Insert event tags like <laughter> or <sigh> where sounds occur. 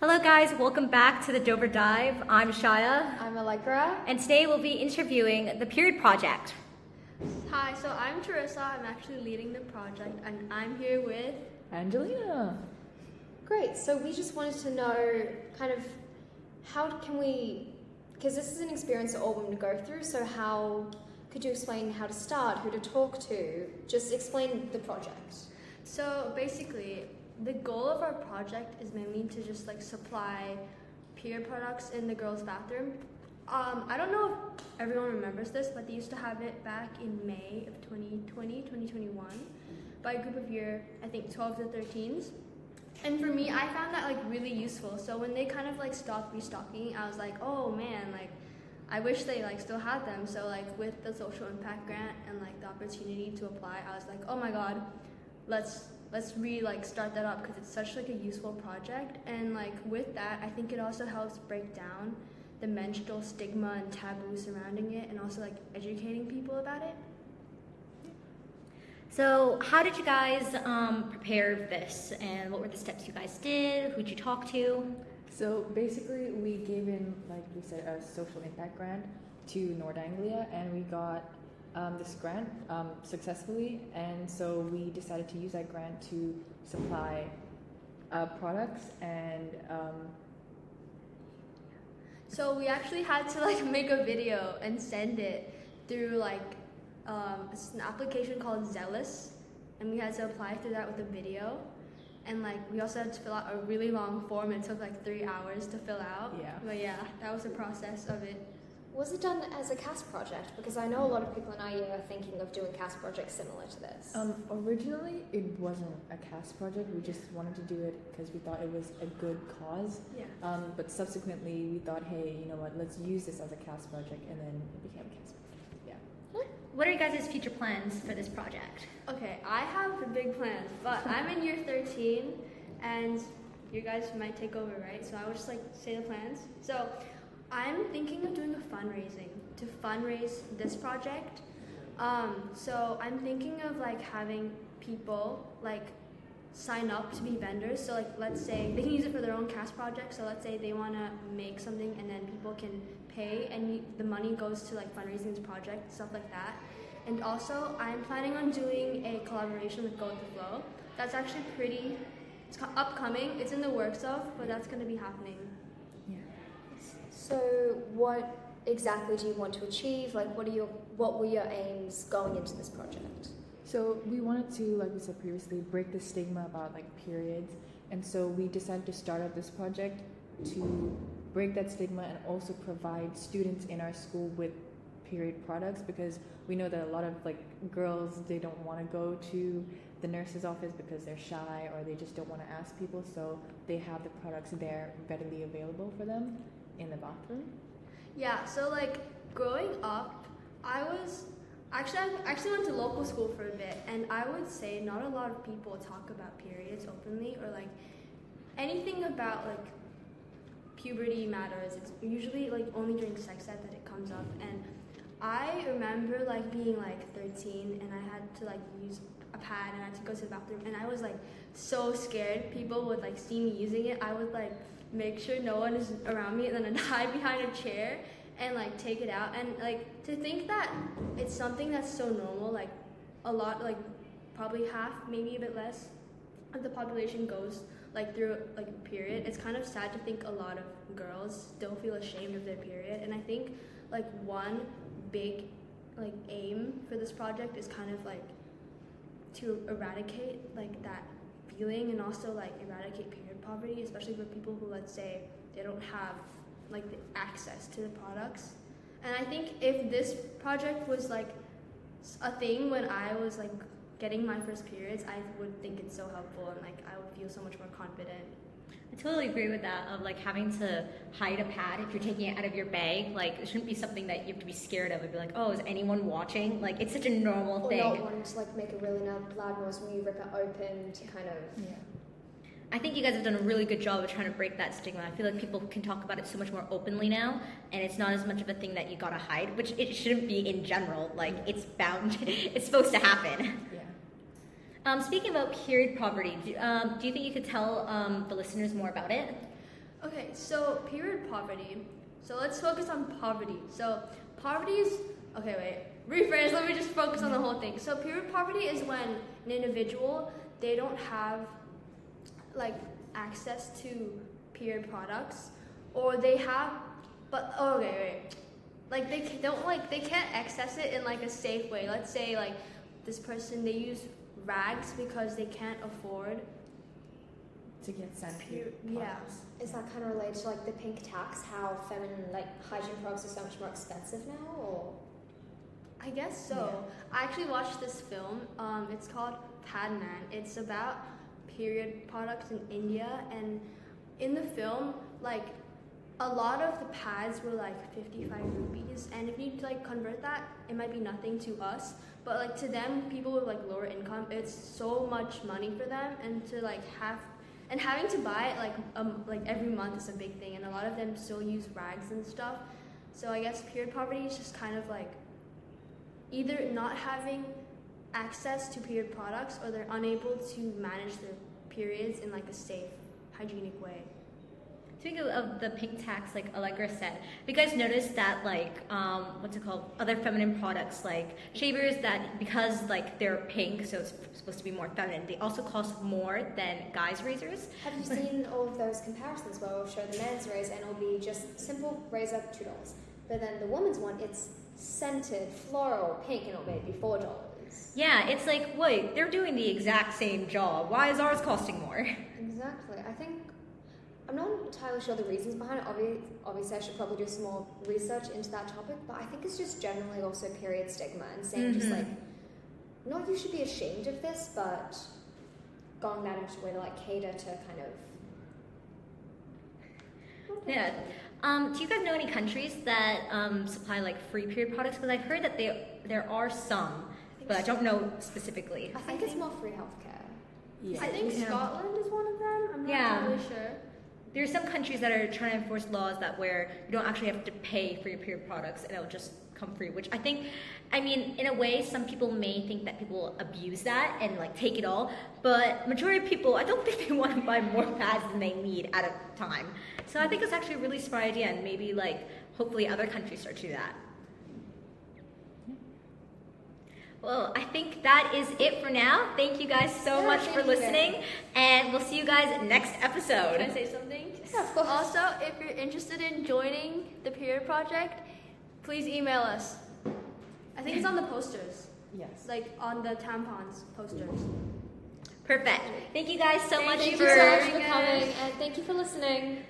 Hello, guys. Welcome back to the Dover Dive. I'm Shya, I'm Allegra. and today we'll be interviewing the Period Project. Hi, so I'm Charissa. I'm actually leading the project, and I'm here with. Angelina. Great. So we just wanted to know kind of how can we, because this is an experience that all women go through, so how could you explain how to start, who to talk to? Just explain the project. So basically, the goal of our project is mainly to just like supply period products in the girls' bathroom. Um, I don't know if everyone remembers this, but they used to have it back in May of 2020, 2021, by a group of year, I think 12 to 13s. And for me, I found that like really useful. So when they kind of like stopped restocking, I was like, oh man, like I wish they like still had them. So like with the social impact grant and like the opportunity to apply, I was like, oh my god, let's let's re like start that up because it's such like a useful project. And like with that, I think it also helps break down the menstrual stigma and taboo surrounding it, and also like educating people about it. So, how did you guys um, prepare this, and what were the steps you guys did? Who'd you talk to? So basically, we gave in, like we said, a social impact grant to Nord Anglia, and we got um, this grant um, successfully. And so we decided to use that grant to supply uh, products and um, So we actually had to like <laughs> make a video and send it through like um, it's an application called Zealous, and we had to apply through that with a video. And like we also had to fill out a really long form. It took like three hours to fill out. Yeah. But yeah, that was the process of it. Was it done as a CAS project? Because I know a lot of people in our year are thinking of doing CAS projects similar to this. Um, originally, it wasn't a CAS project. We just wanted to do it because we thought it was a good cause. Yeah. Um, but subsequently, we thought, hey, you know what? Let's use this as a CAS project, and then it became a CAS project. Yeah. What are you guys' future plans for this project? Okay, I have big plans, but <laughs> I'm in year 13, and you guys might take over, right? So I would just like say the plans. So I'm thinking of doing a fundraising to fundraise this project. Um, so I'm thinking of like having people like sign up to be vendors. So like let's say they can use it for their own CAS project. So let's say they want to make something and then people can pay and the money goes to like fundraising this project, stuff like that. And also I'm planning on doing a collaboration with Go with the Flow. That's actually pretty it's upcoming. It's in the works of, but that's going to be happening. So, what exactly do you want to achieve? Like, what are your what were your aims going into this project? So we wanted to, like we said previously, break the stigma about like periods, and so we decided to start up this project to break that stigma and also provide students in our school with period products because we know that a lot of like girls they don't want to go to the nurse's office because they're shy or they just don't want to ask people so they have the products there readily available for them in the bathroom Yeah, so like growing up, I was actually I actually went to local school for a bit, and I would say not a lot of people talk about periods openly or like anything about like puberty matters. It's usually like only during sex ed that it comes up, and I remember like being like 13 and I had to like use a pad and I had to go to the bathroom and I was like so scared people would like see me using it. I would like make sure no one is around me and then I'd <laughs> hide behind a chair and like take it out. And like to think that it's something that's so normal like a lot like probably half maybe a bit less of the population goes like through like a period. It's kind of sad to think a lot of girls still feel ashamed of their period. And i think like one big like aim for this project is kind of like to eradicate like that feeling and also like eradicate period poverty especially for people who let's say they don't have like the access to the products and i think if this project was like a thing when i was like getting my first periods i would think it's so helpful and like i would feel so much more confident I totally agree with that of like having to hide a pad if you're taking it out of your bag. Like it shouldn't be something that you have to be scared of and be like, oh, is anyone watching? Like it's such a normal Or thing. not wanting to like make a really loud, loud noise when you rip it open to kind of. yeah I think you guys have done a really good job of trying to break that stigma. I feel like people can talk about it so much more openly now, and it's not as much of a thing that you gotta hide, which it shouldn't be in general. Like it's bound, <laughs> it's supposed to happen. yeah Um, speaking about period poverty, do, um, do you think you could tell um, the listeners more about it? Okay, so period poverty. So let's focus on poverty. So poverty is okay. Wait, rephrase. Let me just focus on the whole thing. So period poverty is when an individual they don't have like access to period products, or they have, but oh, okay, wait. Like they ca- don't like they can't access it in like a safe way. Let's say like this person they use rags because they can't afford to get sent period. to Yeah. Is that kind of related to like the pink tax? How feminine like hygiene products are so much more expensive now, or I guess so. I actually watched this film. Um, it's called Padman. It's about period products in India, and in the film, like a lot of the pads were like 55 rupees, and if you like convert that, it might be nothing to us, but like to them, people with like lower income, it's so much money for them, and to like have and having to buy it like um like every month is a big thing, and a lot of them still use rags and stuff. So I guess period poverty is just kind of like either not having access to period products or they're unable to manage their periods in like a safe, hygienic way. Speaking of- the pink tax, like Allegra said, have you guys noticed that like um, what's it called? Other feminine products like shavers that because like they're pink, so it's supposed to be more feminine. They also cost more than guys' razors. have you seen all of those comparisons where we'll show the men's razor and it'll be just simple razor two dollars, but then the woman's one it's scented, floral, pink, and it'll maybe four dollars. Yeah, it's like wait, they're doing the exact same job. Why is ours costing more? <laughs> Exactly. I think I'm not entirely sure the reasons behind it. Obviously, obviously, I should probably do some more research into that topic. But I think it's just generally also period stigma and saying just Mhm. like, not you should be ashamed of this, but going that extra way to like cater to kind of. Yeah. Um, do you guys know any countries that um, supply like free period products? Because I've heard that they, there are some, but I don't know specifically. I think it's more free healthcare. Yeah. I think Yeah. Scotland is one of them. I'm not Yeah. totally sure. There are some countries that are trying to enforce laws that where you don't actually have to pay for your period products and it'll just come free. Which I think, I mean, in a way, some people may think that people abuse that and like take it all, but majority of people, I don't <laughs> think they want to buy more pads than they need at a time. So I think it's actually a really smart idea, and maybe like hopefully other countries start to do that. Well, I think that is it for now. Thank you guys so Yeah, much thank for you. listening, and we'll see you guys next episode. Can I say something? Yeah, of course. Also, if you're interested in joining the Period Project, please email us. I think it's on the posters, Yes. like on the tampons posters. Perfect. Thank you guys so Thank much you Thank for. so much for coming, and thank you for listening.